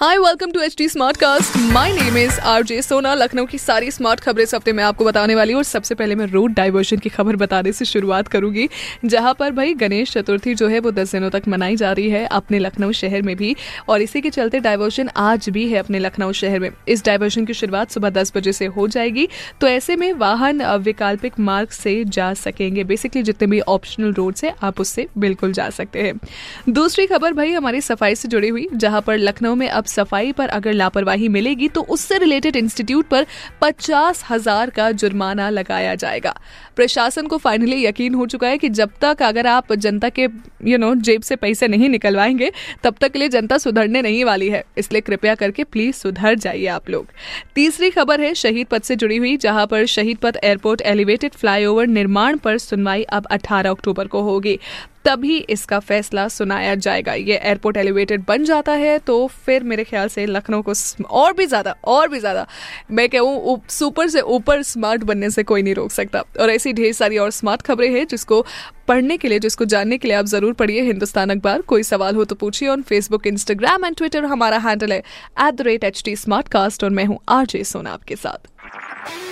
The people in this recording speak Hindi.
hi welcome to H D smart cast my name is R J Sona Lucknow की सारी स्मार्ट खबरें इस हफ़्ते मैं आपको बताने वाली हूँ और सबसे पहले मैं रोड डाइवर्जन की खबर बताने से शुरुआत करूँगी, जहाँ पर भाई गणेश चतुर्थी जो है वो दस दिनों तक मनाई जा रही है अपने लखनऊ शहर में भी और इसी के चलते डाइवर्जन आज भी है अपने लखनऊ शहर में। इस डाइवर्जन की शुरुआत सुबह दस बजे से हो जाएगी तो ऐसे में वाहन वैकल्पिक मार्ग से जा सकेंगे। बेसिकली जितने भी ऑप्शनल रोड है, आप उससे बिल्कुल जा सकते हैं। दूसरी खबर भाई हमारी सफ़ाई से जुड़ी हुई, जहाँ पर लखनऊ में अब सफ़ाई पर अगर लापरवाही मिलेगी तो उससे रिलेटेड इंस्टीट्यूट पर पचास हज़ार का जुर्माना लगाया जाएगा। प्रशासन को फाइनली यकीन हो चुका है कि जब तक अगर आप जनता के यू नो जेब से पैसे नहीं निकलवाएँगे, तब तक के लिए जनता सुधरने नहीं वाली है। इसलिए कृपया करके प्लीज़ सुधर जाइए आप लोग। तीसरी खबर है शहीद पथ से जुड़ी हुई, जहाँ पर शहीद पथ एयरपोर्ट एलिवेटेड फ्लाईओवर निर्माण पर सुनवाई अब 18 अक्टूबर को होगी। तभी इसका फैसला सुनाया जाएगा। ये एयरपोर्ट एलिवेटेड बन जाता है तो फिर मेरे ख्याल से लखनऊ को और भी ज़्यादा, और भी ज़्यादा। मैं कहूँ सुपर से ऊपर स्मार्ट बनने से कोई नहीं रोक सकता। और ऐसी ढेर सारी और स्मार्ट खबरें हैं जिसको पढ़ने के लिए, जिसको जानने के लिए आप ज़रूर पढ़िए हिंदुस्तान अखबार। कोई सवाल हो तो पूछिए on Facebook Instagram and Twitter हमारा हैंडल है at the rate H smart cast और मैं हूँ आरजे सोना आपके साथ।